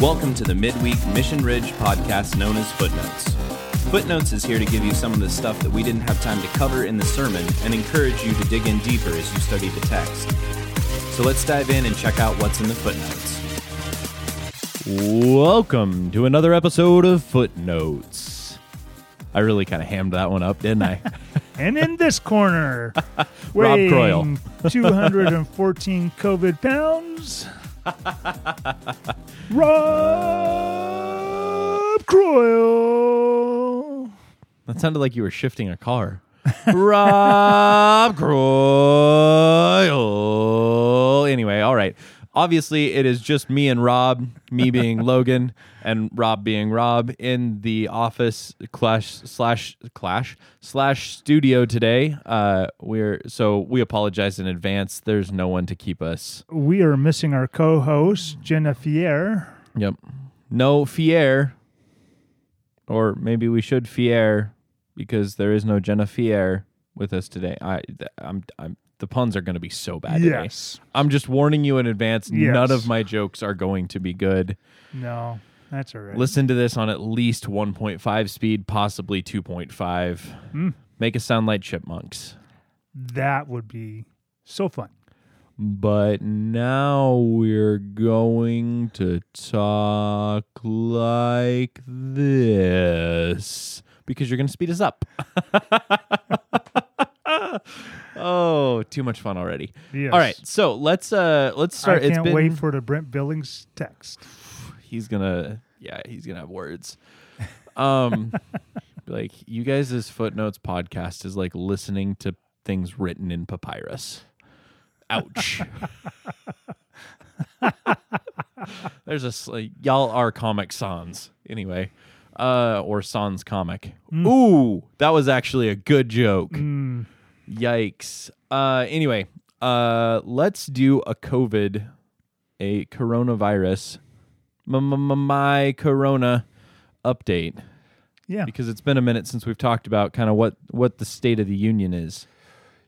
Welcome to the Midweek Mission Ridge podcast known as Footnotes. Footnotes is here to give you some of the stuff that we didn't have time to cover in the sermon and encourage you to dig in deeper as you study the text. So let's dive in and check out what's in the footnotes. Welcome to another episode of Footnotes. I really kind of hammed that one up, didn't I? And in this corner, Rob weighing Croyle. 214 COVID pounds, Rob Croyle. that sounded like you were shifting a car. Rob Croyle. Anyway, all right. Obviously, it is just me and Rob, me being Logan, and Rob being Rob in the office clash slash clash slash studio today. Uh, we're so we apologize in advance. There's no one to keep us We are missing our co-host Jenna Fier. Yep. No Fier. Or maybe we should Fier because there is no Jenna Fier with us today. I I'm I'm the puns are going to be so bad today. Yes. I'm just warning you in advance. Yes. None of my jokes are going to be good. No, that's all right. Listen to this on at least 1.5 speed, possibly 2.5. Hmm. Make us sound like chipmunks. That would be so fun. But now we're going to talk like this because you're going to speed us up. oh, too much fun already. Yes. All right, so let's uh let's start. I can't been wait for the Brent Billings text. he's gonna yeah he's gonna have words. Um, like you guys' footnotes podcast is like listening to things written in papyrus. Ouch. There's a y'all are comic sans anyway, uh, or sans comic. Ooh, that was actually a good joke. Mm, Yikes. Uh, anyway, uh, let's do a COVID, a coronavirus, my corona update yeah. because it's been a minute since we've talked about kind of what what the state of the union is.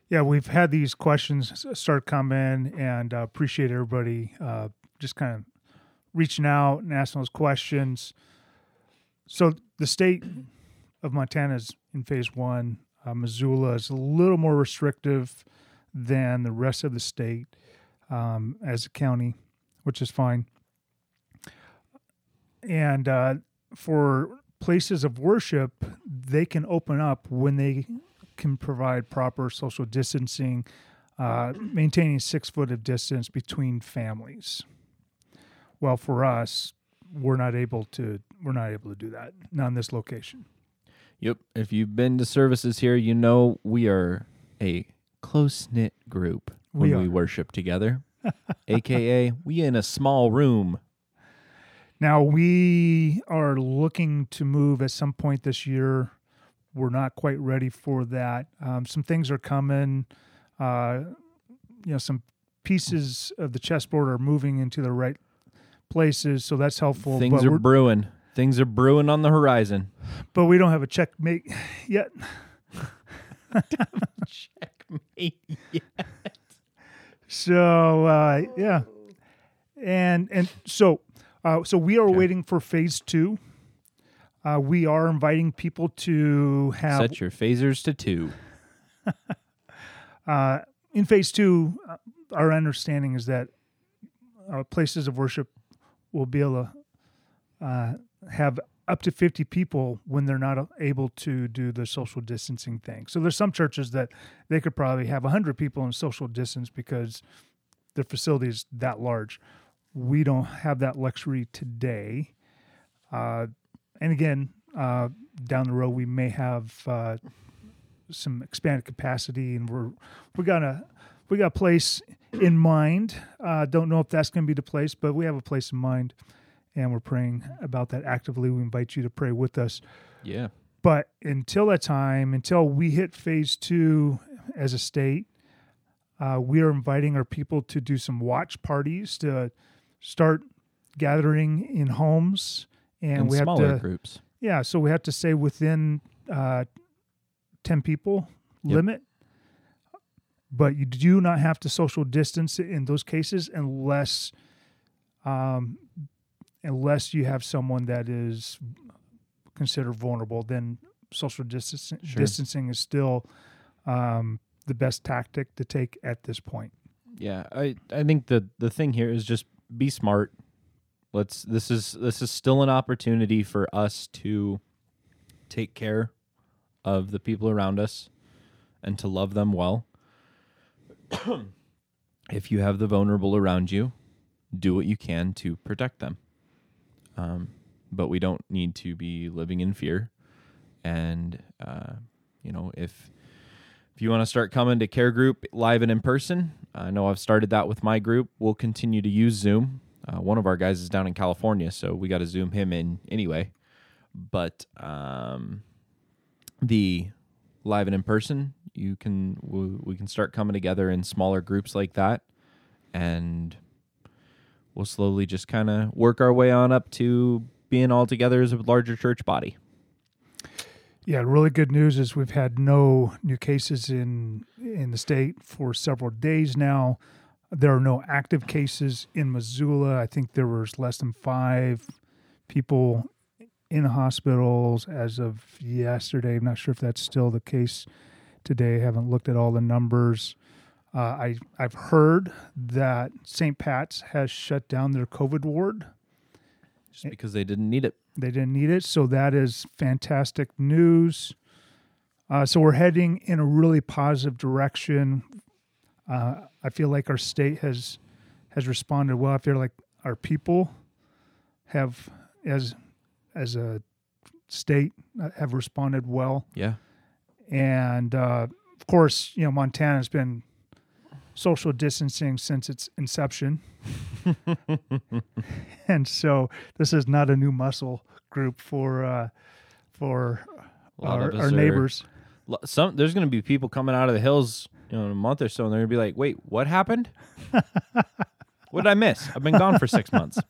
Yeah, we've had these questions start coming, and uh, appreciate everybody uh, just kind of reaching out and asking those questions. So the state of Montana is in phase one. Uh, Missoula is a little more restrictive than the rest of the state um, as a county, which is fine. And uh, for places of worship, they can open up when they can provide proper social distancing, uh, maintaining six foot of distance between families. Well, for us, we're not able to we're not able to do that not in this location. Yep. If you've been to services here, you know we are a close knit group when We we worship together. AKA, we in a small room. Now we are looking to move at some point this year. We're not quite ready for that. Um, some things are coming. Uh, you know, some pieces of the chessboard are moving into the right places, so that's helpful. Things but we're- brewing. Things are brewing on the horizon. but we don't have a checkmate yet. Checkmate. yet. So uh, yeah, and and so uh, so we are Okay. waiting for phase two. Uh, we are inviting people to have Set your phasers to two. uh, in phase two. Uh, our understanding is that uh, places of worship will be able to uh, have up to 50 people when they're not able to do the social distancing thing. So there's some churches that they could probably have 100 people in social distance because their facility is that large. We don't have that luxury today. Uh, and again, uh, down the road, we may have uh, some expanded capacity, and we're we got a we got a place in mind. Uh, don't know if that's going to be the place, but we have a place in mind, and we're praying about that actively. We invite you to pray with us. Yeah. But until that time, until we hit phase two as a state, uh, we are inviting our people to do some watch parties to start gathering in homes, and in we have smaller to groups. yeah. So we have to say within uh, ten people Yep. limit. But you do not have to social distance in those cases unless um, unless you have someone that is considered vulnerable, then social distancing, Sure. distancing is still um, the best tactic to take at this point. Yeah, I I think the the thing here is just be smart. Let's this is this is still an opportunity for us to take care of the people around us and to love them well. if you have the vulnerable around you, do what you can to protect them. Um, but we don't need to be living in fear. And uh, you know, if if you want to start coming to care group live and in person, I know I've started that with my group. We'll continue to use Zoom. Uh, one of our guys is down in California, so we got to Zoom him in anyway. But um, the live and in person, you can we, we can start coming together in smaller groups like that, and we'll slowly just kind of work our way on up to being all together as a larger church body. Yeah, really good news is we've had no new cases in in the state for several days now. There are no active cases in Missoula. I think there was less than five people in hospitals as of yesterday. I'm not sure if that's still the case today. I haven't looked at all the numbers. Uh, I I've heard that St. Pat's has shut down their COVID ward. Just because they didn't need it. They didn't need it. So that is fantastic news. Uh, so we're heading in a really positive direction. Uh, I feel like our state has has responded well. I feel like our people have, as as a state, uh, have responded well. Yeah. And uh, of course, you know, Montana's been social distancing since its inception. and so this is not a new muscle group for uh, for our, our neighbors. Some there's going to be people coming out of the hills, you know, in a month or so, and they're going to be like, "Wait, what happened? what did I miss? I've been gone for six months."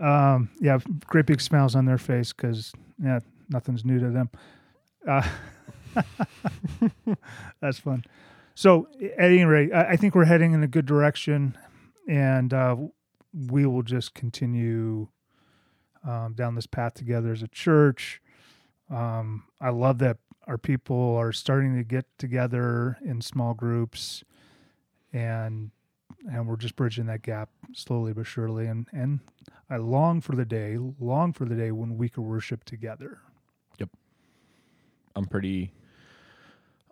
Um, yeah, great big smiles on their face because yeah, nothing's new to them. Uh, that's fun. So at any rate, I, think we're heading in a good direction, and uh, we will just continue um, down this path together as a church. Um, I love that our people are starting to get together in small groups, and and we're just bridging that gap slowly but surely. And and I long for the day, long for the day when we can worship together. Yep, I'm pretty,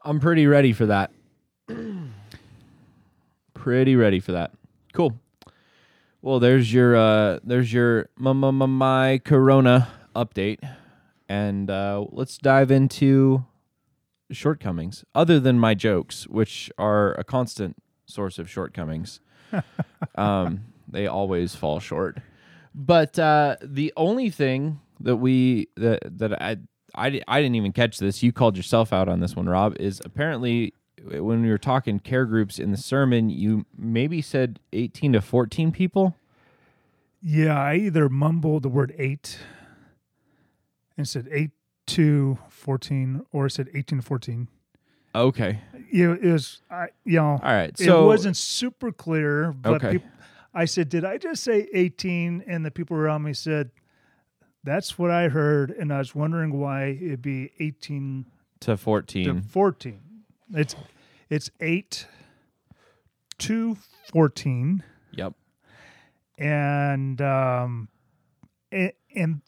I'm pretty ready for that. Pretty ready for that. Cool. Well, there's your uh, there's your my, my, my, Corona update, and uh, let's dive into shortcomings. Other than my jokes, which are a constant source of shortcomings, um, they always fall short. But uh, the only thing that we that that I I, I didn't even catch this. You called yourself out on this one, Rob. Is apparently when we were talking care groups in the sermon, you maybe said eighteen to fourteen people. Yeah, I either mumbled the word eight and said eight to fourteen, or I said eighteen to fourteen. Okay, You know, it was I you know all right. So it wasn't super clear, but Okay. peop- I said, "Did I just say 18?" And the people around me said, "That's what I heard," and I was wondering why it'd be 18 to to fourteen. 14. It's it's eight to 14, Yep. and um, and and,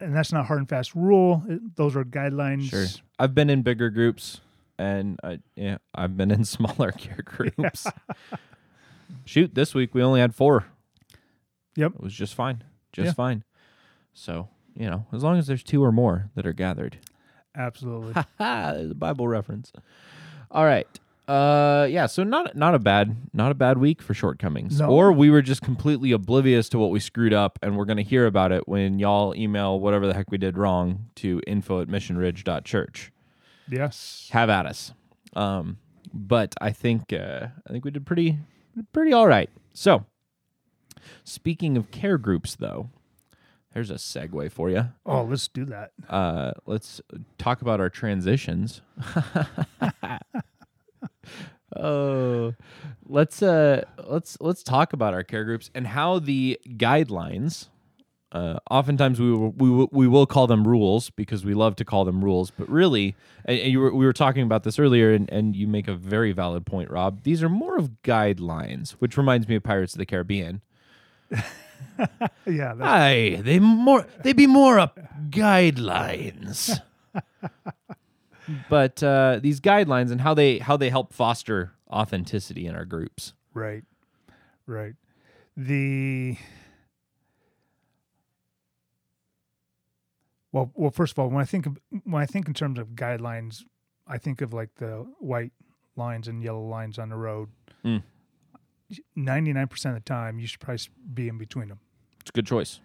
and that's not hard and fast rule. It- those are guidelines. Sure. I've been in bigger groups, and I, yeah, I've been in smaller care groups. Shoot, this week we only had four. Yep. It was just fine, just Yeah. fine. So you know, as long as there's two or more that are gathered. Absolutely. Ha! There's a Bible reference. All right. Uh, yeah. So not not a bad not a bad week for shortcomings. No. Or we were just completely oblivious to what we screwed up, and we're gonna hear about it when y'all email whatever the heck we did wrong to info at missionridge.church. yes. Have at us. Um, but I think uh, I think we did pretty pretty all right. So, speaking of care groups, though, there's a segue for you Oh, let's do that. uh, let's talk about our transitions. oh, let's uh, let's let's talk about our care groups and how the guidelines uh, oftentimes we will, we will, we will call them rules because we love to call them rules, but really, and and you were, we were talking about this earlier, and, and you make a very valid point, Rob. These are more of guidelines, which reminds me of Pirates of the Caribbean. Yeah, Aye, they more they be more up guidelines. but uh, these guidelines and how they how they help foster authenticity in our groups. right, right. The well, well. First of all, when I think of when I think in terms of guidelines, I think of like the white lines and yellow lines on the road. Mm. Ninety nine percent of the time, you should probably be in between them. It's a good choice.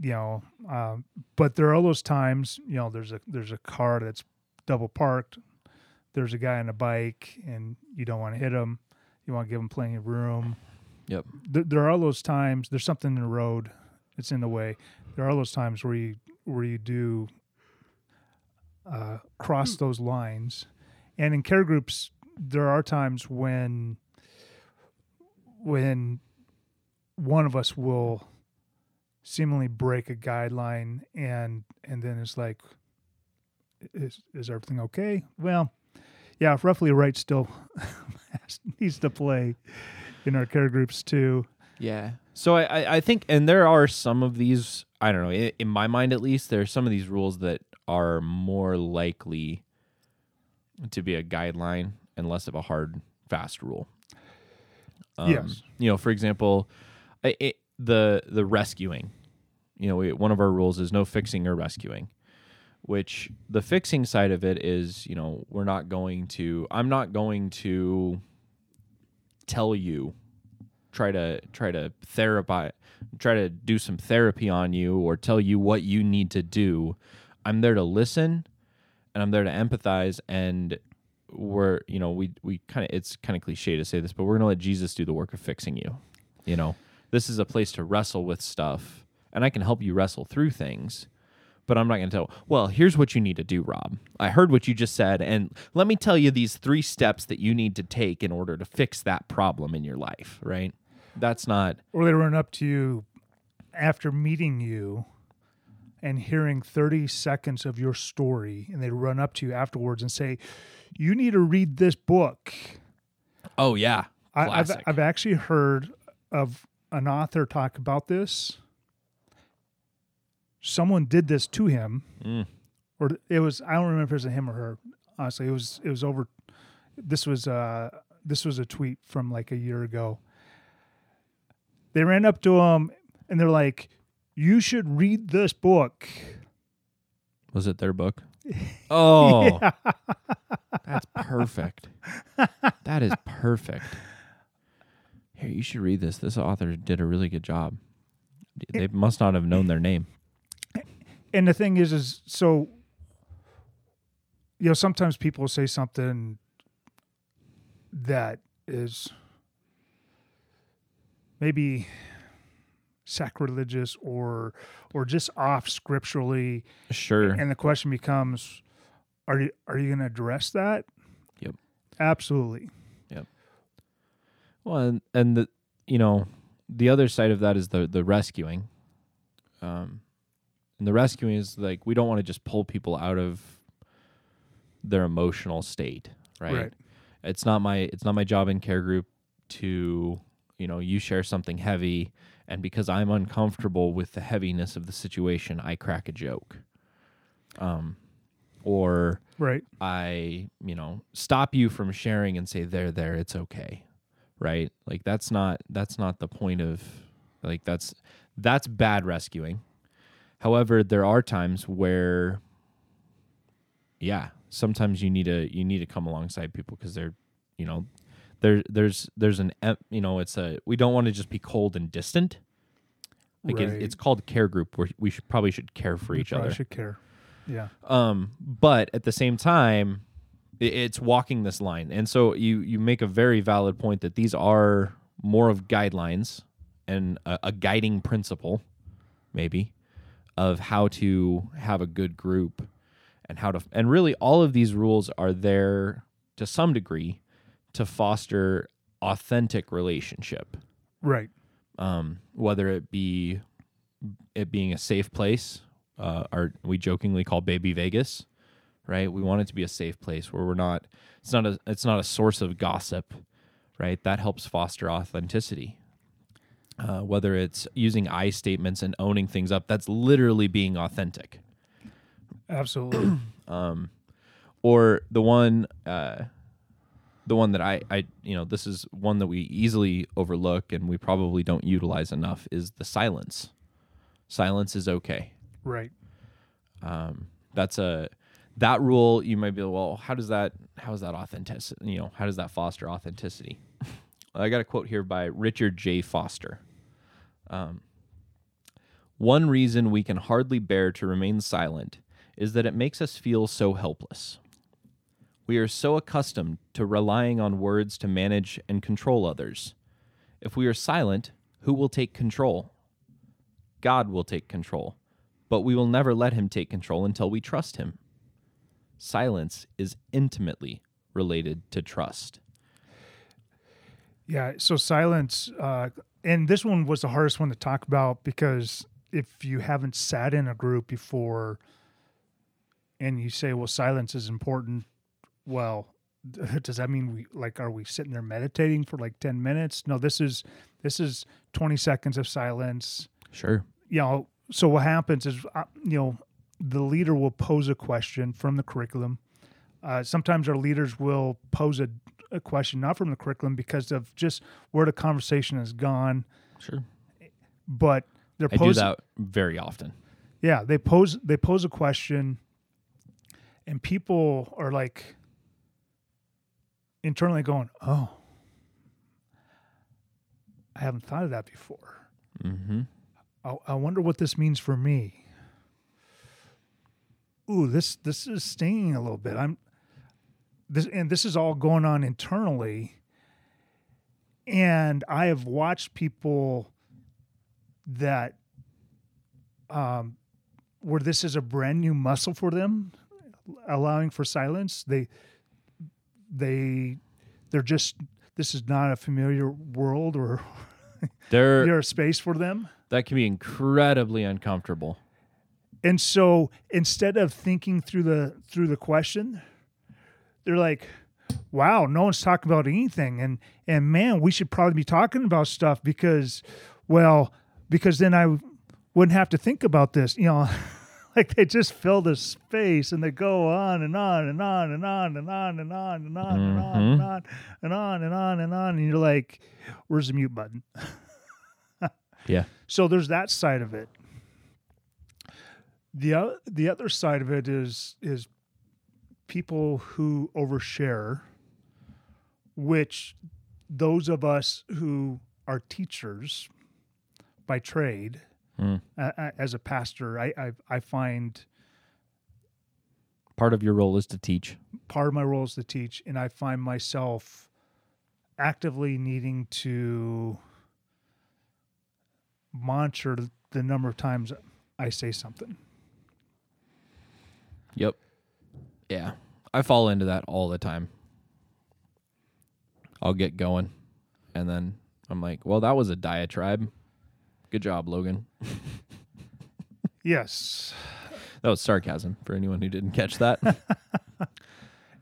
you know um, but there are those times you know there's a there's a car that's double parked. There's a guy on a bike and you don't want to hit him. You want to give him plenty of room. Yep. Th- there are those times there's something in the road that's in the way. There are those times where you where you do uh, cross those lines. And in care groups there are times when when one of us will seemingly break a guideline and and then it's like is is everything okay well yeah roughly right still needs to play in our care groups too Yeah. So I, I, think, and there are some of these, I don't know, in, in my mind at least, there are some of these rules that are more likely to be a guideline and less of a hard, fast rule. Um, Yes. You know, for example, it, the the rescuing. You know, we, one of our rules is no fixing or rescuing. Which the fixing side of it is, you know, we're not going to. I'm not going to tell you try to try to therapy try to do some therapy on you or tell you what you need to do i'm there to listen and i'm there to empathize and we're you know we we kind of it's kind of cliche to say this but we're going to let jesus do the work of fixing you you know this is a place to wrestle with stuff and i can help you wrestle through things but I'm not going to tell. Well, here's what you need to do, Rob. I heard what you just said, and let me tell you these three steps that you need to take in order to fix that problem in your life. Right? That's not. or they run up to you after meeting you and hearing 30 seconds of your story and they run up to you afterwards and say you need to read this book Oh yeah, I, I've, I've actually heard of an author talk about this someone did this to him Mm. or it was i don't remember if it was him or her honestly it was it was over this was uh this was a tweet from like a year ago they ran up to him and they're like you should read this book Was it their book? Oh, that's perfect. That is perfect. Here, you should read this. This author did a really good job. They must not have known their name. And the thing is is so you know sometimes people say something that is maybe sacrilegious or or just off scripturally Sure. and the question becomes are you are you going to address that Yep. absolutely Yep. Well, and, and the you know the other side of that is the the rescuing. Um, and the rescuing is like we don't want to just pull people out of their emotional state, right? Right. It's not my it's not my job in care group to you know you share something heavy, and because I'm uncomfortable with the heaviness of the situation, I crack a joke. Um, or right I, you know, stop you from sharing and say there there it's okay. Right? Like that's not that's not the point of like that's that's bad rescuing. However, there are times where yeah, sometimes you need to you need to come alongside people because they're, you know, there there's there's an you know, it's a we don't want to just be cold and distant. Like it, it's called care group where we should probably should care for We each other. should care yeah Um, but at the same time, i- it's walking this line, and so you you make a very valid point that these are more of guidelines and a, a guiding principle, maybe, of how to have a good group and how to and really all of these rules are there to some degree to foster authentic relationship right um, whether it be it being a safe place. Uh, our we jokingly call baby Vegas, right? We want it to be a safe place where we're not. It's not a. It's not a source of gossip, right? That helps foster authenticity. Uh, whether it's using I statements and owning things up, that's literally being authentic. Absolutely. or the one uh, the one that I, I you know this is one that we easily overlook and we probably don't utilize enough is the silence silence is okay right. um, that's a that rule you might be like, well how does that how is that authenticity? you know how does that foster authenticity i got a quote here by richard j foster um, one reason we can hardly bear to remain silent is that it makes us feel so helpless we are so accustomed to relying on words to manage and control others if we are silent who will take control god will take control but we will never let him take control until we trust him. Silence is intimately related to trust. Yeah. So silence, uh, and this one was the hardest one to talk about because if you haven't sat in a group before and you say, well, silence is important, well, does that mean we like are we sitting there meditating for like 10 minutes? No this is this is 20 seconds of silence. Sure. you know so what happens is uh, you know the leader will pose a question from the curriculum. Uh, sometimes our leaders will pose a, a question not from the curriculum because of just where the conversation has gone Sure. but they're I do that very often. yeah they pose they pose a question and people are like internally going oh i haven't thought of that before Mm-hmm. I, I wonder what this means for me. Ooh, this this is stinging a little bit. I'm this and this is all going on internally. And I have watched people that um where this is a brand new muscle for them, allowing for silence. They they they're just this is not a familiar world or There, or a space for them. that can be incredibly uncomfortable. And so instead of thinking through the through the question, they're like, "Wow, no one's talking about anything." And and man, we should probably be talking about stuff because, well, because then I wouldn't have to think about this. You know, like they just fill the space and they go on and on and on and on and on and on and on and on and on and on and on and on. And you're like, "Where's the mute button?" Yeah. So there's that side of it. The the other side of it is is people who overshare, which those of us who are teachers by trade, Mm. uh, as a pastor, I, I I find Part of your role is to teach. part of my role is to teach, and I find myself actively needing to monitor the number of times I say something. Yep. Yeah. I fall into that all the time. I'll get going and then I'm like, well, that was a diatribe. Good job, Logan. Yes. That was sarcasm for anyone who didn't catch that.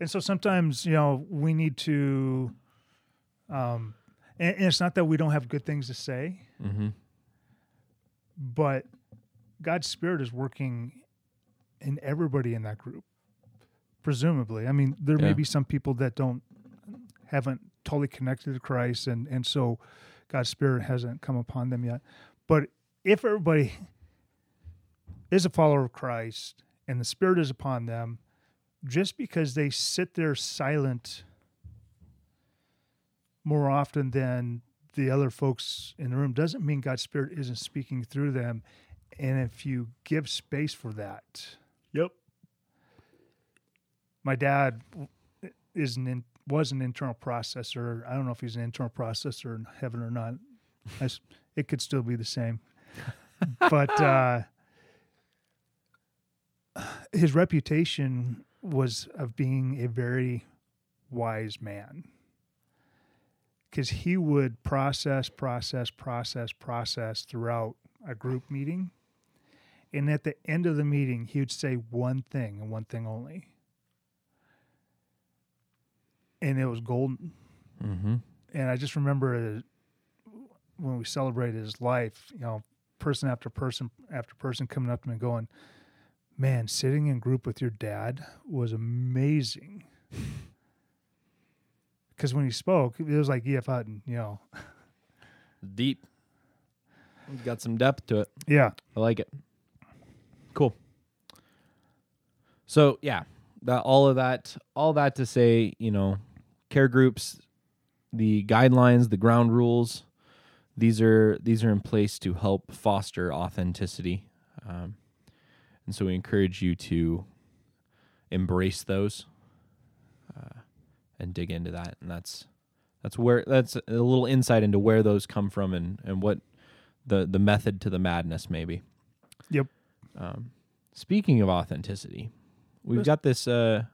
And so sometimes, you know, we need to, um, and, and it's not that we don't have good things to say, mm-hmm. but God's Spirit is working in everybody in that group, presumably. I mean, there may be some people that don't, haven't totally connected to Christ, and, and so God's Spirit hasn't come upon them yet. But if everybody is a follower of Christ and the Spirit is upon them, just because they sit there silent more often than the other folks in the room doesn't mean God's Spirit isn't speaking through them. And if you give space for that, Yep. My dad is an in, was an internal processor. I don't know if he's an internal processor in heaven or not. I it could still be the same, but uh, his reputation was of being a very wise man because he would process, process, process, process throughout a group meeting. And at the end of the meeting, he would say one thing and one thing only. And it was golden. Mm-hmm. And I just remember when we celebrated his life, you know, person after person after person coming up to me and going, Man, sitting in group with your dad was amazing. Because when he spoke, it was like E.F. Hutton, you know. Deep. It's got some depth to it. Yeah. I like it. Cool. So yeah, that all of that, all that to say, you know, care groups, the guidelines, the ground rules, these are these are in place to help foster authenticity, um, and so we encourage you to embrace those uh, and dig into that, and that's that's where that's a little insight into where those come from and and what the the method to the madness maybe. Yep. Um, speaking of authenticity, we've got this. Uh,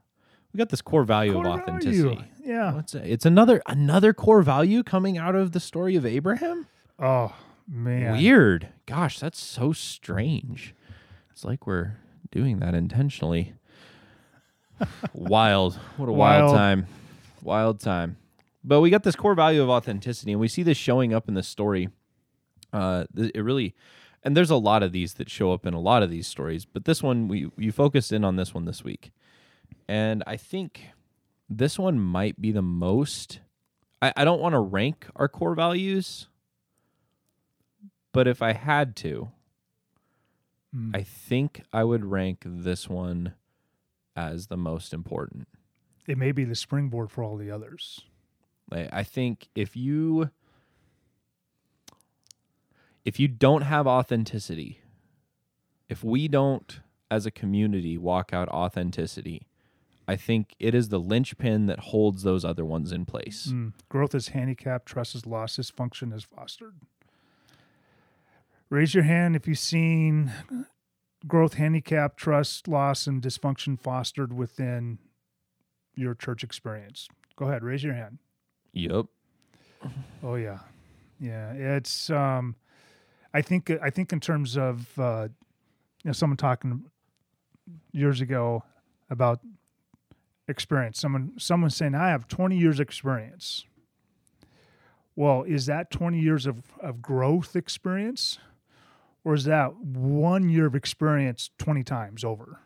we got this core value Core of authenticity. value. Yeah. What's it? It's another another core value coming out of the story of Abraham. Oh, man. Weird. Gosh, that's so strange. It's like we're doing that intentionally. wild. What a wild. Wild. time. Wild time. But we got this core value of authenticity, and we see this showing up in the story. Uh, it really, and there's a lot of these that show up in a lot of these stories, but this one we you focused in on this one this week, and I think this one might be the most. I, I don't want to rank our core values, but if I had to, Mm. I think I would rank this one as the most important. it may be the springboard for all the others. Like, I think if you if you don't have authenticity, if we don't as a community walk out authenticity, I think it is the linchpin that holds those other ones in place. Mm. Growth is handicapped, trust is lost, dysfunction is fostered. Raise your hand if you've seen growth, handicap, trust, loss, and dysfunction fostered within your church experience. Go ahead, raise your hand. Yep. Oh yeah, yeah. It's um, I think I think in terms of uh, you know someone talking years ago about experience. Someone someone saying I have twenty years experience. Well, is that twenty years of of growth experience, or is that one year of experience twenty times over?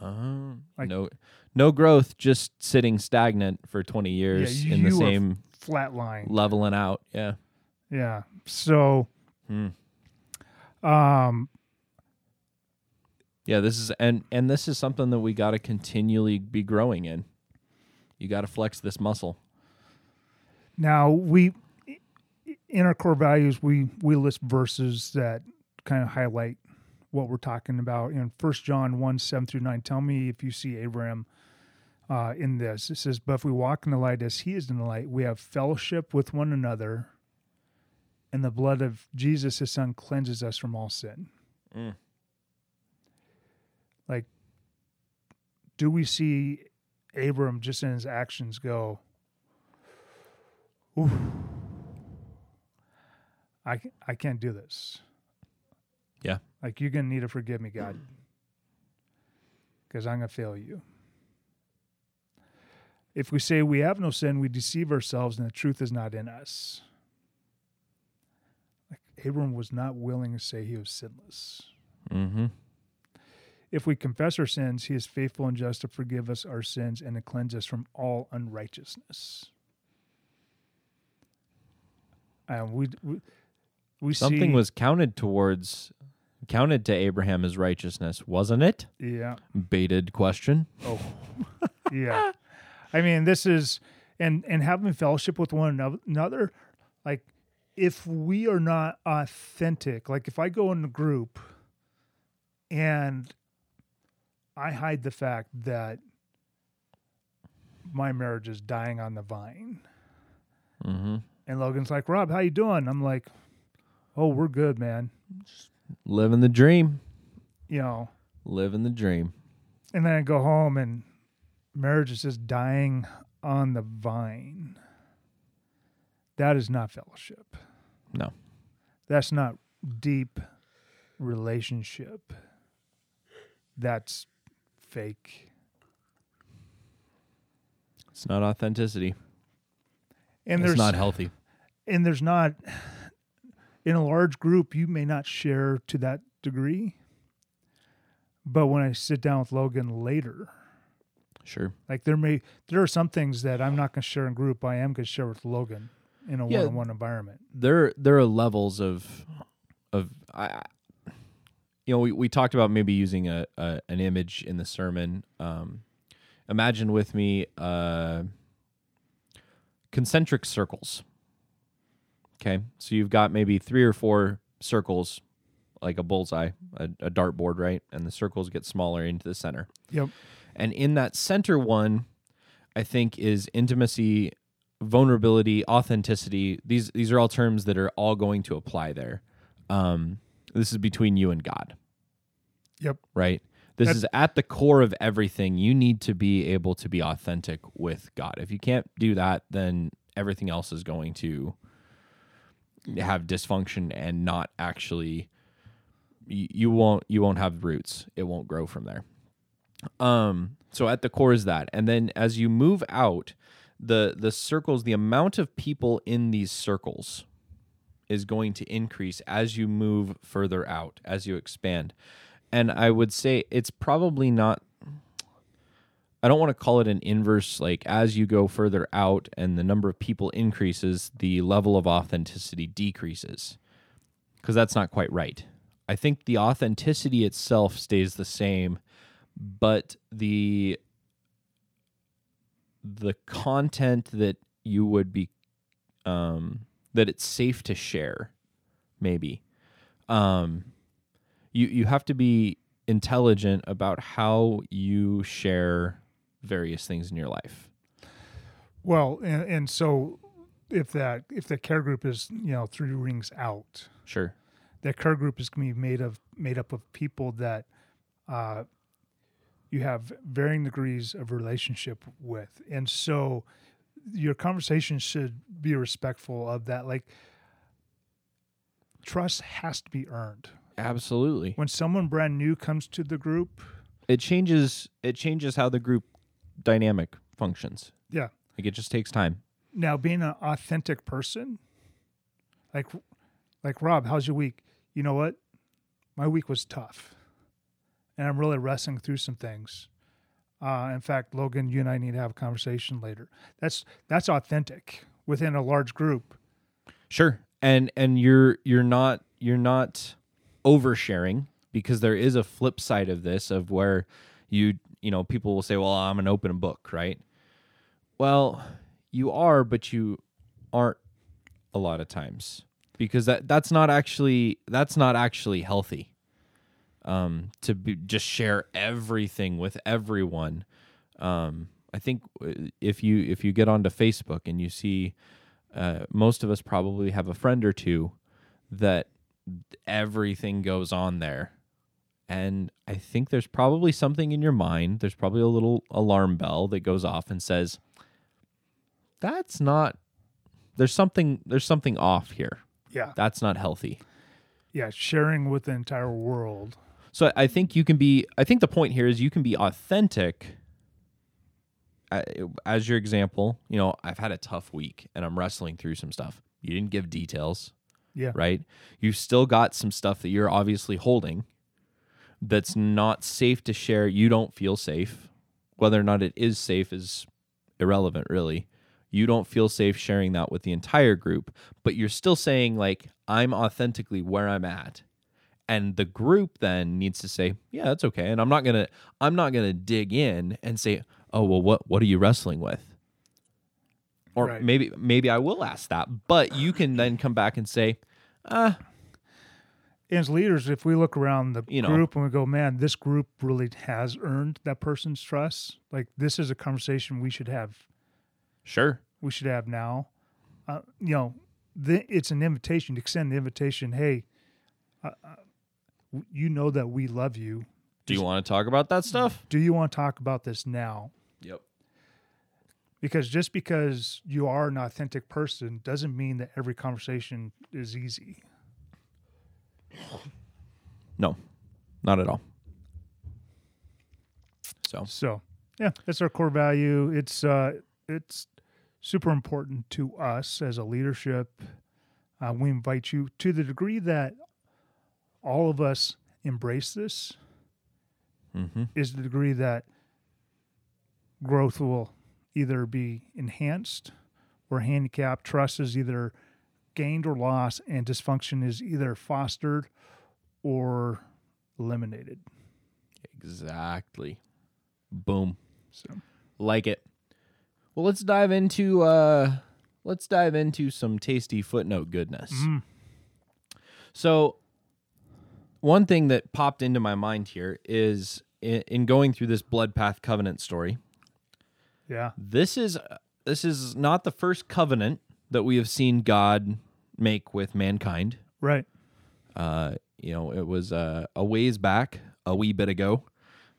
Uh, Like- no no growth, just sitting stagnant for 20 years Yeah, in the same Flat line. leveling out. Yeah. Yeah. So, Hmm. um, Yeah, this is and and this is something that we got to continually be growing in. You got to flex this muscle. Now we in our core values we we list verses that kind of highlight what we're talking about in First John one seven through nine. Tell me if you see Abraham uh, in this. It says, "But if we walk in the light as He is in the light, we have fellowship with one another, and the blood of Jesus, His Son, cleanses us from all sin." Mm. Do we see Abram just in his actions go? Ooh, I I can't do this. Yeah. Like you're gonna need to forgive me, God, because I'm gonna fail you. If we say we have no sin, we deceive ourselves, and the truth is not in us. Like Abram was not willing to say he was sinless. Mm-hmm. If we confess our sins, he is faithful and just to forgive us our sins and to cleanse us from all unrighteousness. And we we, we Something see, was counted towards counted to Abraham as righteousness, wasn't it? yeah Baited question. oh yeah. I mean, this is and and having fellowship with one another. Like, if we are not authentic, like if I go in a group and I hide the fact that my marriage is dying on the vine. Mm-hmm. And Logan's like, Rob, how you doing? I'm like, oh, we're good, man. Living the dream. You know, Living the dream. and then I go home and marriage is just dying on the vine. That is not fellowship. No. That's not deep relationship, that's fake. It's not authenticity. And it's there's not healthy. and there's not in a large group you may not share to that degree but when i sit down with logan later Sure. like there may there are some things that i'm not going to share in group i am going to share with logan in a Yeah. one-on-one environment there there are levels of of I I- you know we, we talked about maybe using a, a an image in the sermon. Um imagine with me uh concentric circles. Okay. So you've got maybe three or four circles like a bullseye a, a dartboard right? And the circles get smaller into the center. Yep. And in that center one, I think is intimacy, vulnerability, authenticity. These these are all terms that are all going to apply there. Um, this is between you and God, yep right? This That- is at the core of everything. You need to be able to be authentic with God. If you can't do that, then everything else is going to have dysfunction and not actually you won't you won't have roots. It won't grow from there. Um, so at the core is that, and then as you move out, the the circles, the amount of people in these circles is going to increase as you move further out, as you expand. And I would say it's probably not. I don't want to call it an inverse, like as you go further out and the number of people increases, the level of authenticity decreases. Because that's not quite right. I think the authenticity itself stays the same but the the content that you would be um that it's safe to share maybe. Um you you have to be intelligent about how you share various things in your life. Well and, and so if that if the care group is you know three rings out sure. that care group is going to be made of made up of people that uh, you have varying degrees of relationship with, and so your conversation should be respectful of that. Like trust has to be earned. absolutely When someone brand new comes to the group, it changes it changes how the group dynamic functions yeah. like it just takes time Now being an authentic person, like like Rob, how's your week? You know what? My week was tough. And I'm really wrestling through some things. Uh, in fact, Logan, you and I need to have a conversation later. That's that's authentic within a large group. Sure. And and you're you're not you're not oversharing because there is a flip side of this of where you you know people will say, "Well, I'm an open book," right? Well, you are, but you aren't a lot of times because that that's not actually that's not actually healthy. Um, to be, just share everything with everyone. Um, I think uh, if you if you get onto Facebook and you see uh, most of us probably have a friend or two that everything goes on there. And I think there's probably something in your mind, there's probably a little alarm bell that goes off and says, that's not there's something there's something off here. Yeah. That's not healthy. Yeah. Sharing with the entire world. So I think you can be. I think the point here is you can be authentic. Uh, As your example, you know, I've had a tough week and I'm wrestling through some stuff. You didn't give details, Yeah. right? You've still got some stuff that you're obviously holding that's not safe to share. You don't feel safe. Whether or not it is safe is irrelevant, really. You don't feel safe sharing that with the entire group, but you're still saying, like, I'm authentically where I'm at and the group then needs to say yeah that's okay and i'm not gonna i'm not gonna dig in and say oh well what what are you wrestling with or Right. maybe maybe i will ask that but you can then come back and say ah as leaders, if we look around the You know. group and we go, man, this group really has earned that person's trust. Like this is a conversation we should have sure we should have now. Uh, you know, the, it's an invitation to extend the invitation. Hey, uh, uh, you know that we love you. do you want to talk about that stuff Do you want to talk about this now? yep Because just because you are an authentic person doesn't mean that every conversation is easy. No, not at all. So So yeah, that's our core value. It's uh, it's super important to us as a leadership. Uh, we invite you to the degree that all of us embrace this mhm. is the degree that growth will either be enhanced or handicapped. Trust is either gained or lost, and dysfunction is either fostered or eliminated. exactly. Boom. So Like it. Well, let's dive into uh let's dive into some tasty footnote goodness. Mm. So one thing that popped into my mind here is in, in going through this blood path covenant story. yeah, This is this is not the first covenant that we have seen God make with mankind. right. Uh, you know, it was uh, a ways back, a wee bit ago,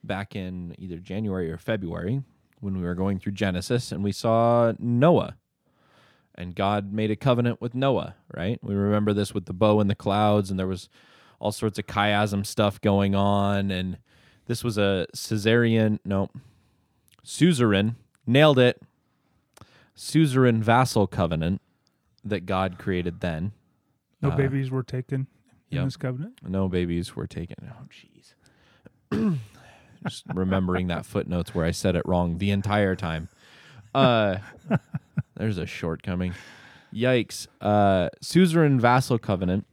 back in either January or February when we were going through Genesis and we saw Noah. And God made a covenant with Noah, right? We remember this with the bow in the clouds, and there was all sorts of chiasm stuff going on. And this was a Caesarian, no, suzerain, nailed it, suzerain vassal covenant that God created then. No Uh, babies were taken in yep. this covenant. No babies were taken. Oh, jeez. Just remembering that footnotes where I said it wrong the entire time. Uh, there's a shortcoming. Yikes. Uh, suzerain vassal covenant,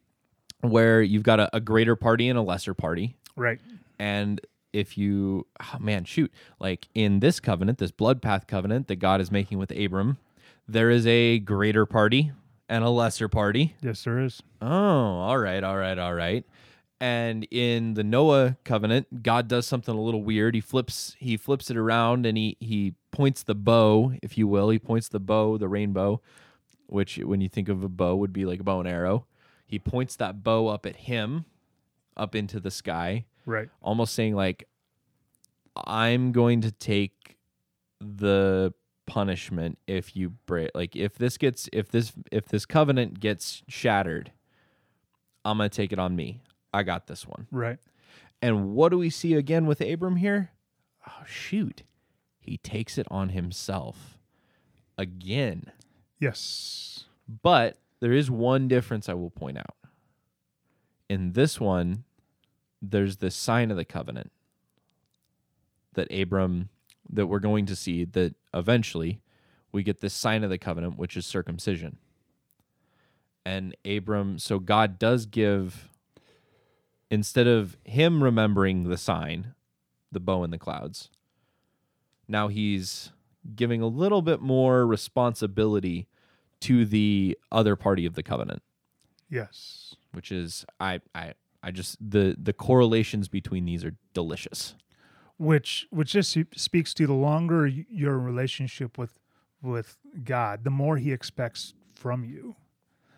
where you've got a, a greater party and a lesser party. Right. And if you, oh man, shoot, like in this covenant, this blood path covenant that God is making with Abram, there is a greater party and a lesser party. Yes, there is. Oh, all right, all right, all right. And in the Noah covenant, God does something a little weird. He flips he flips it around and he he points the bow, if you will. He points the bow, the rainbow, which when you think of a bow would be like a bow and arrow. He points that bow up at him, up into the sky, Right. almost saying like I'm going to take the punishment if you break like if this gets if this if this covenant gets shattered I'm going to take it on me. I got this one. Right. And what do we see again with Abram here? Oh shoot. He takes it on himself again. Yes. But there is one difference I will point out. In this one, there's the sign of the covenant that Abram that we're going to see that eventually we get this sign of the covenant which is circumcision. And Abram so God does give instead of him remembering the sign, the bow in the clouds, now he's giving a little bit more responsibility to the other party of the covenant, Yes. which is I I I just the the correlations between these are delicious. Which which just speaks to the longer your relationship with with God, the more He expects from you.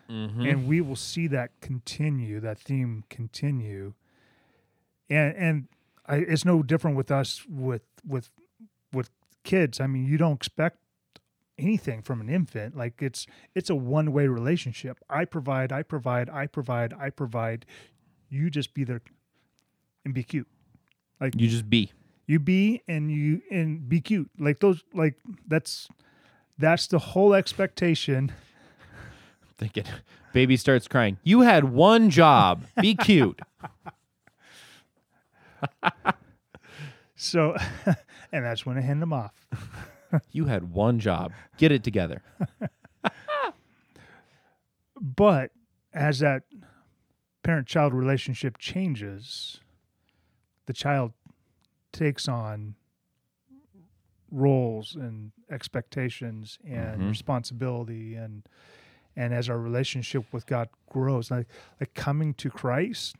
Mm-hmm. and we will see that continue that theme continue and and I, it's no different with us with with with kids i mean you don't expect anything from an infant like it's it's a one way relationship i provide i provide i provide i provide you just be there and be cute Like you just be. you be and you and be cute like those like that's that's the whole expectation Thinking, baby starts crying. You had one job. Be cute. so and that's when i hand them off You had one job. Get it together. But as that parent child relationship changes, the child takes on roles and expectations and Mhm. responsibility and and as our relationship with God grows like like coming to Christ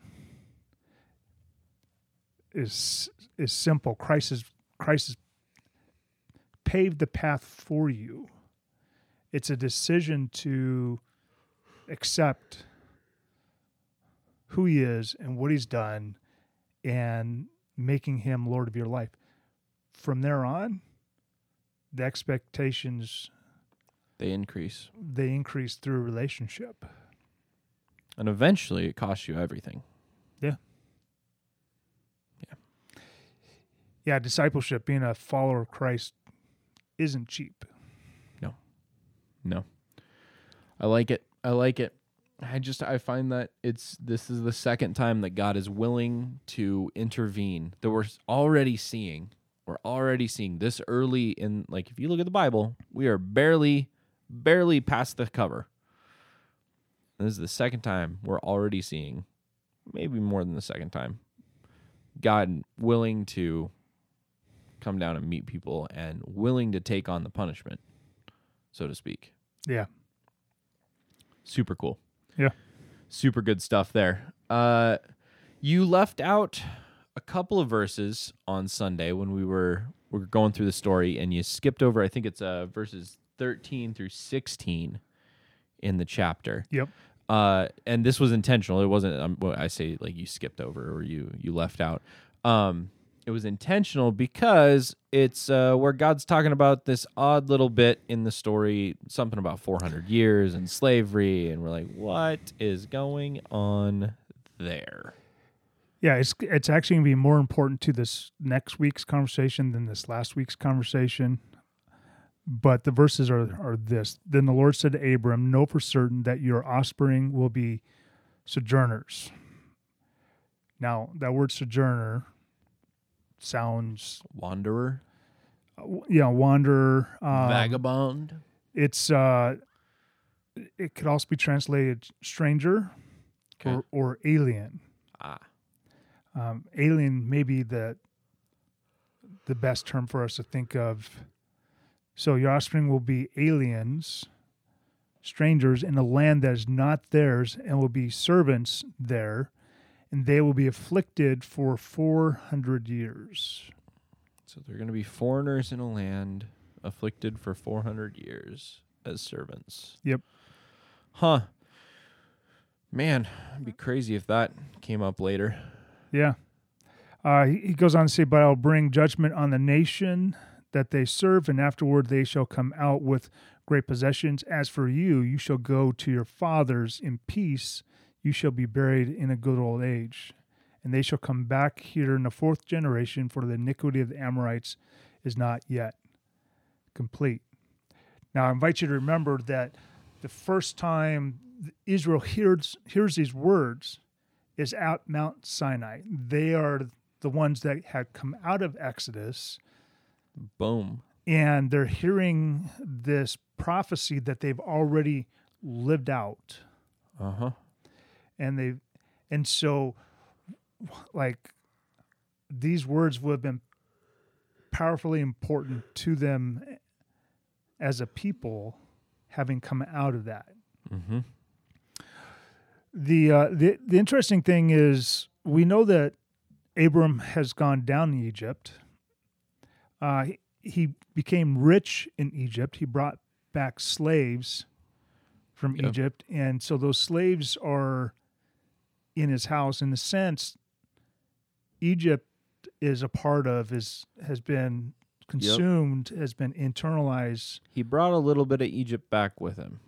is is simple Christ is Christ has paved the path for you. It's a decision to accept who he is and what he's done and making him Lord of your life. From there on, the expectations they increase. They increase through relationship. And eventually it costs you everything. Yeah. Yeah. Yeah, discipleship, being a follower of Christ isn't cheap. No. No. I like it. I like it. I just I find that it's this is the second time that God is willing to intervene. That we're already seeing. We're already seeing this early in like if you look at the Bible, we are barely barely past the cover. And this is the second time we're already seeing maybe more than the second time. God willing to come down and meet people and willing to take on the punishment, so to speak Yeah. super cool. Yeah. Super good stuff there. Uh you left out a couple of verses on Sunday when we were we were going through the story and you skipped over I think it's uh verses 13 through 16 in the chapter. Yep. Uh and this was intentional. It wasn't um, well, I say like you skipped over or you you left out. Um it was intentional because it's uh, where God's talking about this odd little bit in the story, something about 400 years and slavery, and we're like, what is going on there? Yeah, it's it's actually going to be more important to this next week's conversation than this last week's conversation. But the verses are are this. Then the Lord said to Abram, Know for certain that your offspring will be sojourners. Now, that word sojourner sounds, Wanderer, uh, w- wanderer. Um, vagabond. It's uh, it could also be translated stranger Okay. or, or alien. Ah, um, alien may be the the best term for us to think of. So your offspring will be aliens, strangers in a land that is not theirs, and will be servants there, and they will be afflicted for four hundred years. so they're going to be foreigners in a land afflicted for 400 years as servants. Yep. Huh. Man, it'd be crazy if that came up later. Yeah. Uh, he, he goes on to say, But I'll bring judgment on the nation that they serve, and afterward they shall come out with great possessions. As for you, you shall go to your fathers in peace. You shall be buried in a good old age. And they shall come back here in the fourth generation, for the iniquity of the Amorites is not yet complete. Now, I invite you to remember that the first time Israel hears, hears these words, is at Mount Sinai. They are the ones that had come out of Exodus Boom. and they're hearing this prophecy that they've already lived out. Uh huh. And they and so like these words would have been powerfully important to them as a people having come out of that. Mm-hmm. the uh, the the interesting thing is we know that Abram has gone down in Egypt. Uh, he, he became rich in Egypt. He brought back slaves from Yep. Egypt, and so those slaves are in his house. In a sense, Egypt is a part of is has been consumed, has been internalized He brought a little bit of Egypt back with him.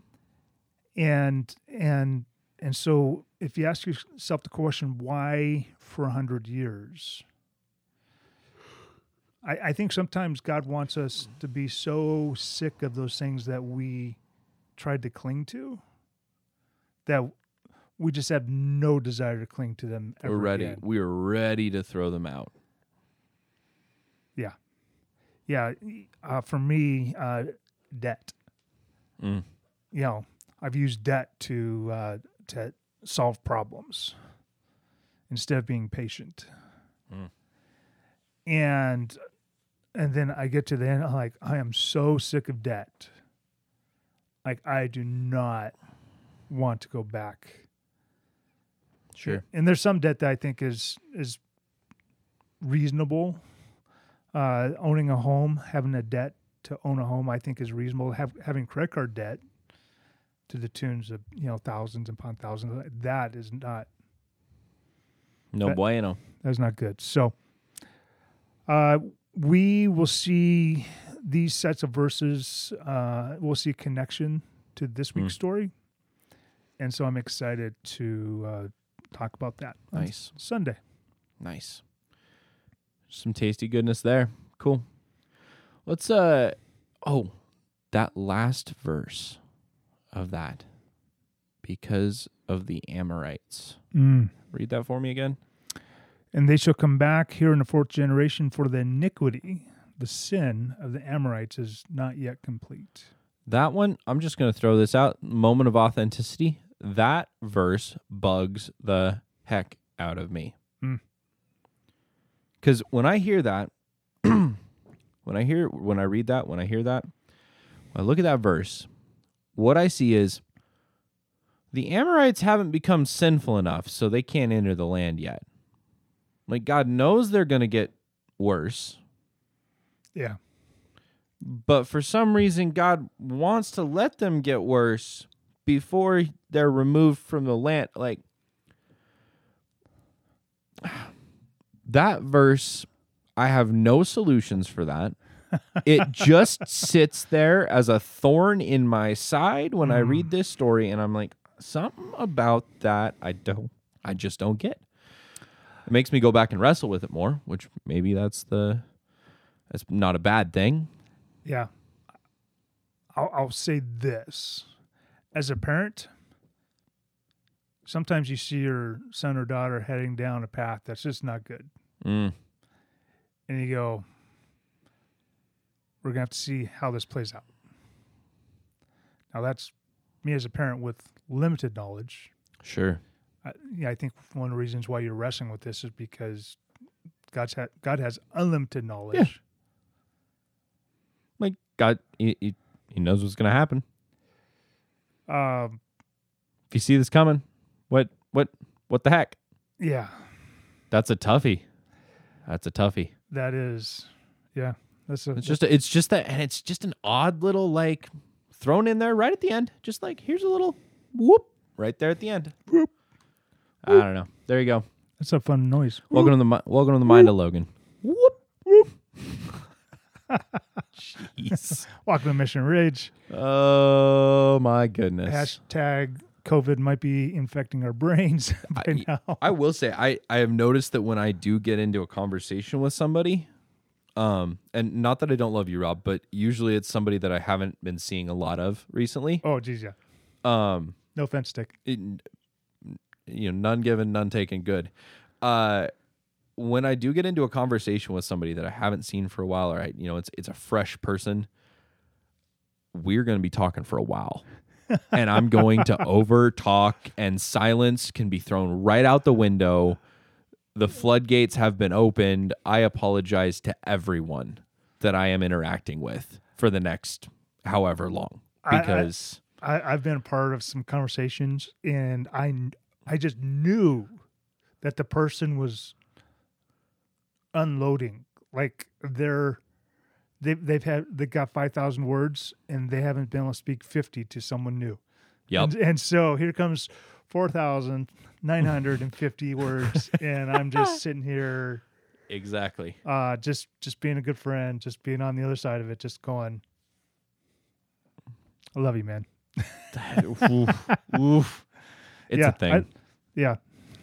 and and and so if you ask yourself the question why for a hundred years I, I think sometimes god wants us to be so sick of those things that we tried to cling to that we just have no desire to cling to them We're ready. again. We are ready to throw them out. yeah yeah uh, for me uh, debt Mm. you know, I've used debt to uh, to solve problems instead of being patient. Mm. And and then I get to the end, I'm like I am so sick of debt. Like I do not want to go back. Sure. And there's some debt that I think is is reasonable. Uh, owning a home, having a debt to own a home, I think is reasonable. Have, having credit card debt to the tunes of you know thousands upon thousands, that is not No That- bueno. that's not good. So, uh, we will see these sets of verses. Uh, we'll see a connection to this week's Mm. story, and so I'm excited to uh, talk about that. Nice. Sunday. Nice. some tasty goodness there. Cool. Let's uh oh, that last verse of that because of the Amorites. Mm. Read that for me again. And they shall come back here in the fourth generation, for the iniquity, the sin of the Amorites is not yet complete. That one, I'm just going to throw this out. Moment of authenticity. That verse bugs the heck out of me. Mm. Because when I hear that, when I hear, when I read that, when I hear that, when I look at that verse, what I see is the Amorites haven't become sinful enough, so they can't enter the land yet. Like God knows they're going to get worse, Yeah. but for some reason God wants to let them get worse before they're removed from the land like that verse I have no solutions for that. It just sits there as a thorn in my side when I hmm. read this story and I'm like something about that I don't I just don't get. It makes me go back and wrestle with it more, which maybe that's the that's not a bad thing. Yeah. I'll, I'll say this as a parent, sometimes you see your son or daughter heading down a path that's just not good. Mm. And you go, we're going to have to see how this plays out. Now, that's me as a parent with limited knowledge. Sure. I, yeah, I think one of the reasons why you're wrestling with this is because God's ha- God has unlimited knowledge. Yeah. Like God, he, he, he knows what's going to happen. Um, If you see this coming, what what what the heck? yeah, That's a toughie. That's a toughie. that is, yeah, that's a, It's just a, it's just that, and it's just an odd little like thrown in there right at the end. Just like here's a little whoop right there at the end. Whoop. I don't know. There you go. that's a fun noise. Welcome to the welcome to the mind of Logan. Jeez. To Mission Ridge. Oh my goodness. Hashtag COVID might be infecting our brains by I- now. I will say I I have noticed that when I do get into a conversation with somebody, um, and not that I don't love you, Rob, but usually it's somebody that I haven't been seeing a lot of recently. Oh, geez, yeah. Um, No offense, Dick. it, you know, none given, none taken. Good. Uh, when I do get into a conversation with somebody that I haven't seen for a while, or I, you know, it's it's a fresh person, we're going to be talking for a while. and I'm going to over talk, and silence can be thrown right out the window. The floodgates have been opened. I apologize to everyone that I am interacting with for the next however long I- I- because I, I've been a part of some conversations, and I I just knew that the person was unloading. Like they're they they've had they got five thousand words, and they haven't been able to speak fifty to someone new. yep, And, and so here comes four thousand nine hundred and fifty words, and I'm just sitting here, exactly. uh, just just being a good friend, just being on the other side of it, just going. I love you, man. oof, oof. It's Yeah, a thing. I- Yeah,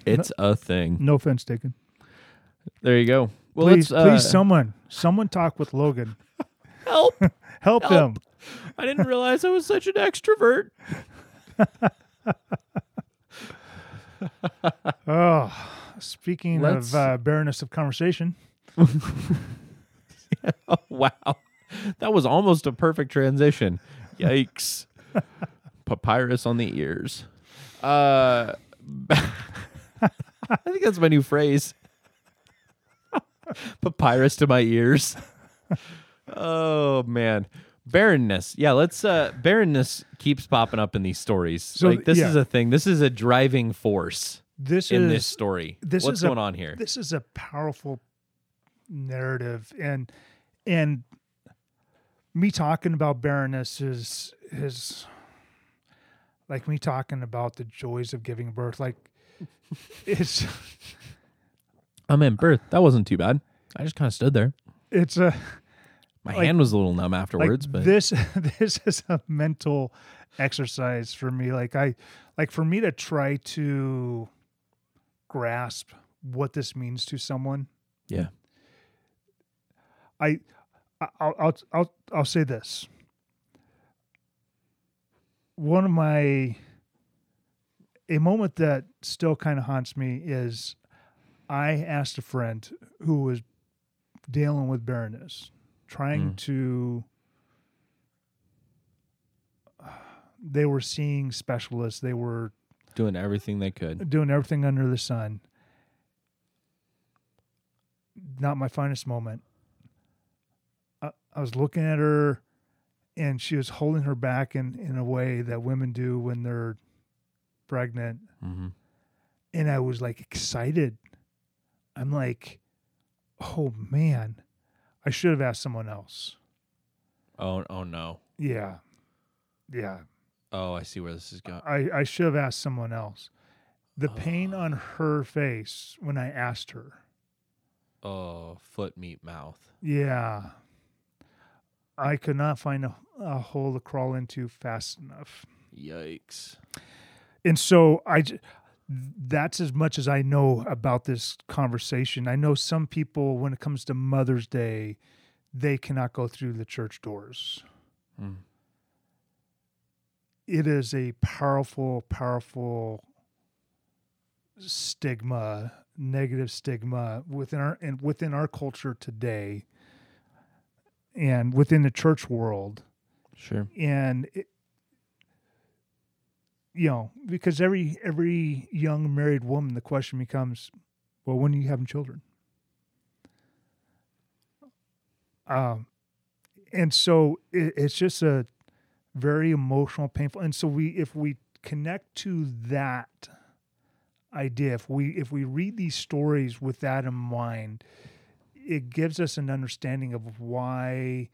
it's a thing. no offense taken. There you go. Well, please, uh, please, someone, someone talk with Logan. help. Help, Help. him. I didn't realize I was such an extrovert. Oh, speaking Let's- of uh, barrenness of conversation, Oh, wow. That was almost a perfect transition. Yikes. Papyrus on the ears. Uh I think that's my new phrase. Papyrus to my ears. Oh man. Barrenness. Yeah, let's uh barrenness keeps popping up in these stories. So, like this yeah. is a thing. This is a driving force this in is this story. this What's is a- going on here? this is a powerful narrative, and and me talking about barrenness is is like me talking about the joys of giving birth. Like it's I'm in birth. That wasn't too bad. I just kind of stood there. it's uh, a My Like- hand was a little numb like afterwards, but this this is a mental exercise for me like i like for me to try to grasp what this means to someone yeah. I, I'll, I'll, I'll, I'll say this. One of my, a moment that still kind of haunts me is I asked a friend who was dealing with barrenness, trying Mm. to, they were seeing specialists, they were Doing everything they could. doing everything under the sun. Not my finest moment. I, I was looking at her, and she was holding her back in, in a way that women do when they're pregnant. Mm-hmm. And I was like excited. I'm like, oh man, I should have asked someone else. Oh, oh no. Yeah. Yeah. Oh, I see where this is going. I, I should have asked someone else. The oh. pain on her face when I asked her. Oh, foot meat mouth. Yeah. I could not find a, a hole to crawl into fast enough. Yikes. And so I that's as much as I know about this conversation. I know some people when it comes to Mother's Day, they cannot go through the church doors. Mm. It is a powerful powerful stigma, negative stigma within our and within our culture today and within the church world Sure. and it, you know because every every young married woman the question becomes well when are you having children? Um and so it, it's just a very emotional painful and so we if we connect to that idea if we if we read these stories with that in mind it gives us an understanding of why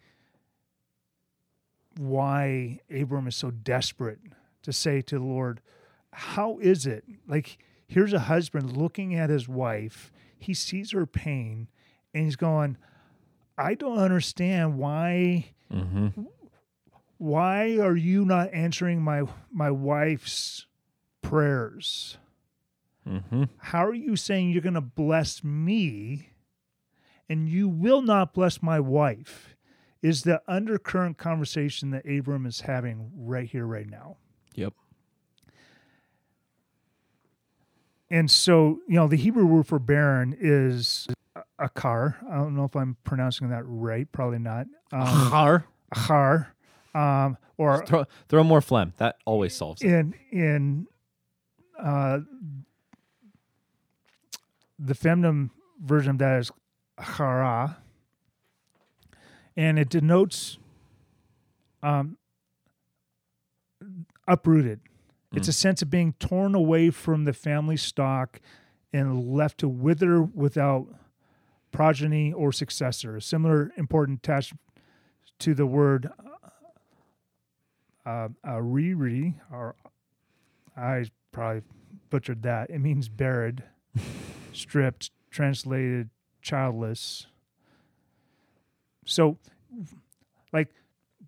why Abram is so desperate to say to the Lord, How is it? Like, here's a husband looking at his wife, he sees her pain, and he's going, I don't understand why Mm-hmm. why are you not answering my my wife's prayers? Mm-hmm. How are you saying you're going to bless me and you will not bless my wife? Is the undercurrent conversation that Abram is having right here, right now. Yep. And so, you know, the Hebrew word for barren is akar. I don't know if I'm pronouncing that right. Probably not. Um, Har. akar. Um, or Throw, throw more phlegm. That always solves it. in in uh, the feminine version of that is chara, and it denotes um, uprooted. It's a sense of being torn away from the family stock and left to wither without progeny or successor. A similar important attached to the word uh, ariri, or I probably butchered that. It means buried, stripped, translated childless. So, like,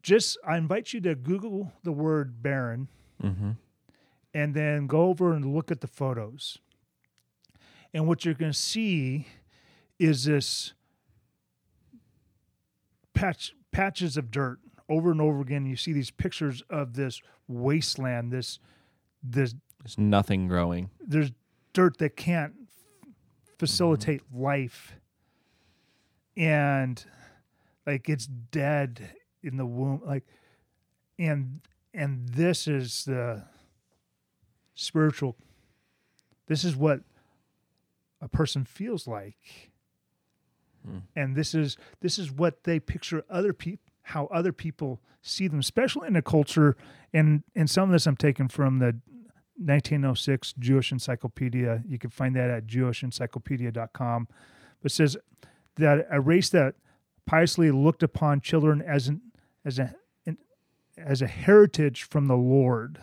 just I invite you to Google the word barren Mm-hmm. and then go over and look at the photos. And what you're going to see is this patch patches of dirt over and over again. You see these pictures of this wasteland, this this There's nothing growing. there's dirt that can't facilitate life and like it's dead in the womb like and and this is the spiritual this is what a person feels like hmm. and this is this is what they picture other people how other people see them especially in a culture and and some of this i'm taking from the 1906 Jewish Encyclopedia. You can find that at jewishencyclopedia.com. But says that a race that piously looked upon children as an as a as a heritage from the Lord,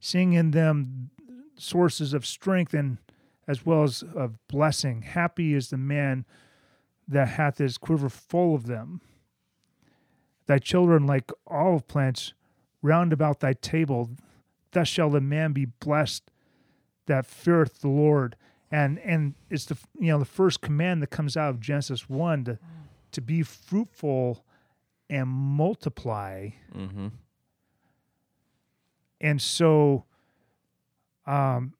seeing in them sources of strength and as well as of blessing. Happy is the man that hath his quiver full of them. Thy children, like olive plants, round about thy table, thus shall the man be blessed that feareth the Lord. And and it's the you know the first command that comes out of Genesis one to to be fruitful and multiply. Mm-hmm. And so um,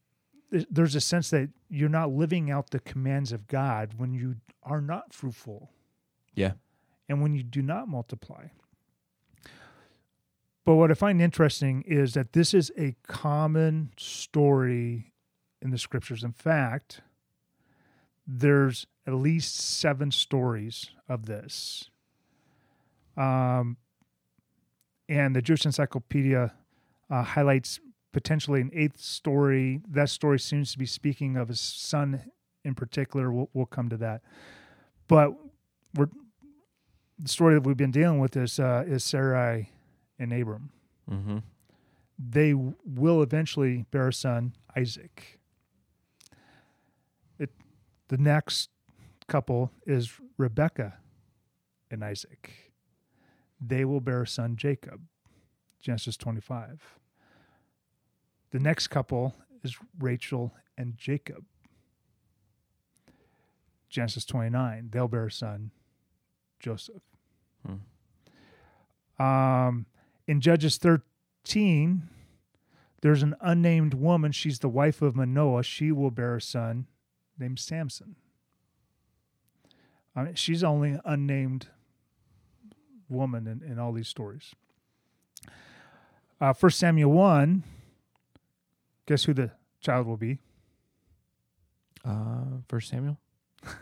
th- there's a sense that you're not living out the commands of God when you are not fruitful Yeah. and when you do not multiply. But what I find interesting is that this is a common story in the scriptures. In fact, there's at least seven stories of this. Um, and the Jewish Encyclopedia uh, highlights potentially an eighth story. That story seems to be speaking of his son in particular. We'll, we'll come to that. But we're the story that we've been dealing with is uh, is Sarai and Abram. Mm-hmm. They will eventually bear a son, Isaac. It, the next couple is Rebecca and Isaac. They will bear a son, Jacob. Genesis 25. The next couple is Rachel and Jacob. Genesis 29. They'll bear a son, Joseph. Um, in Judges 13, there's an unnamed woman. She's the wife of Manoah. She will bear a son named Samson. I mean, she's only unnamed woman in, in all these stories. Uh, First Samuel 1, guess who the child will be? Uh, First Samuel.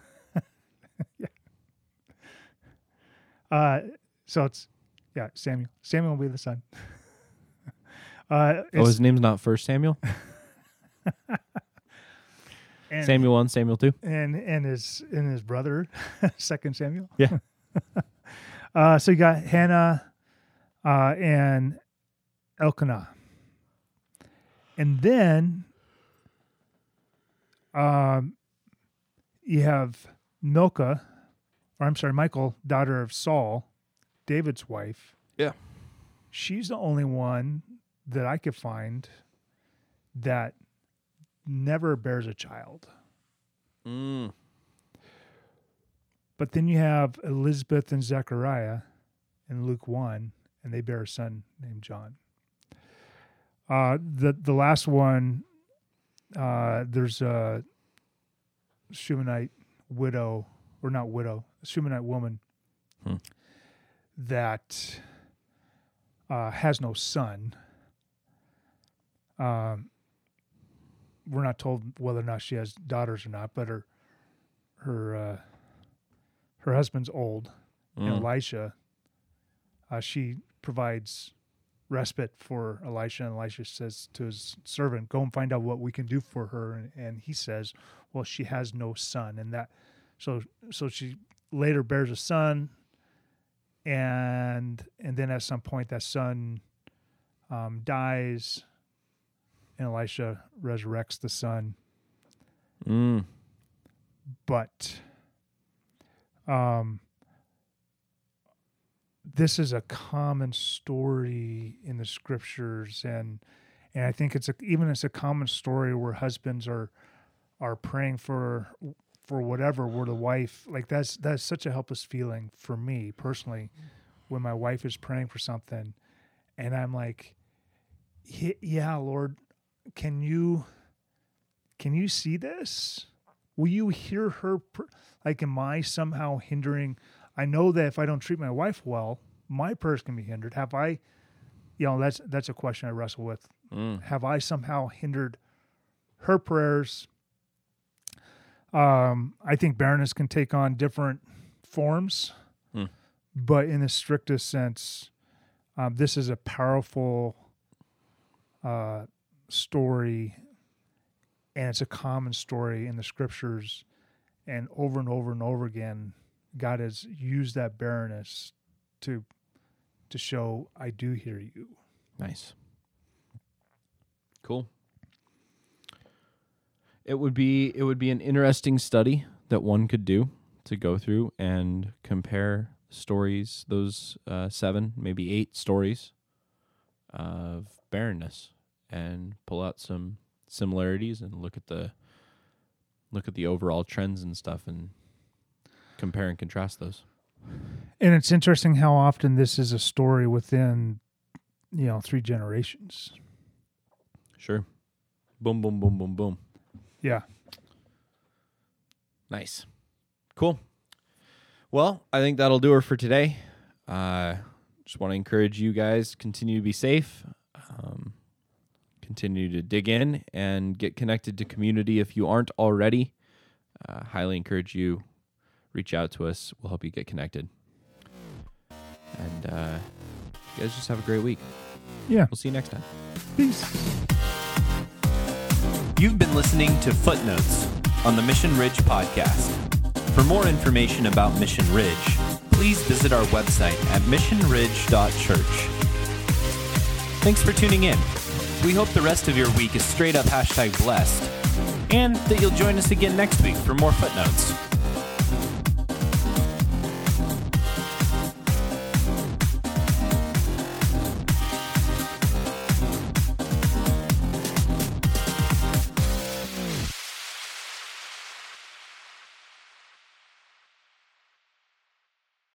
Uh, so it's, yeah, Samuel. Samuel will be the son. uh, Oh, his name's not First Samuel. and- Samuel one, Samuel two. and and his and his brother, Second Samuel. Yeah. Uh, so you got Hannah, uh, and Elkanah, and then, um, you have Milcah, or I'm sorry, Michal, daughter of Saul, David's wife. Yeah. She's the only one that I could find that never bears a child. Mm. But then you have Elizabeth and Zechariah in Luke 1, and they bear a son named John. Uh, the the last one, uh, there's a Shunammite widow, or not widow, a Shunammite woman Hmm. that uh, has no son. Um, we're not told whether or not she has daughters or not, but her her uh, her husband's old, and Mm. Elisha. Uh, she provides respite for Elisha, and Elisha says to his servant, "Go and find out what we can do for her." And, and he says, "Well, she has no son," and that so so she later bears a son, and and then at some point that son um, dies, and Elisha resurrects the son Mm. but um this is a common story in the scriptures and and I think it's a, even it's a common story where husbands are are praying for for whatever where the wife like that's that's such a helpless feeling for me personally when my wife is praying for something and I'm like yeah lord can you can you see this will you hear her pr- like am i somehow hindering i know that if i don't treat my wife well my prayers can be hindered have i you know that's that's a question i wrestle with Mm. have i somehow hindered her prayers um i think barrenness can take on different forms Hmm. but in the strictest sense um, this is a powerful uh, story and it's a common story in the scriptures and over and over and over again god has used that barrenness to to show i do hear you Nice. Cool. It would be it would be an interesting study that one could do to go through and compare stories, those uh, seven, maybe eight stories of barrenness, and pull out some similarities and look at the look at the overall trends and stuff and compare and contrast those. And it's interesting how often this is a story within, you know, three generations. Sure. Boom, boom, boom, boom, boom. Yeah. Nice. Cool. Well, I think that'll do her for today. Uh, just want to encourage you guys continue to be safe. Um, continue to dig in and get connected to community if you aren't already. Uh, highly encourage you reach out to us. We'll help you get connected. And uh, you guys just have a great week. Yeah. We'll see you next time. Peace. You've been listening to Footnotes on the Mission Ridge podcast. For more information about Mission Ridge, please visit our website at missionridge.church. Thanks for tuning in. We hope the rest of your week is straight up hashtag blessed, and that you'll join us again next week for more footnotes.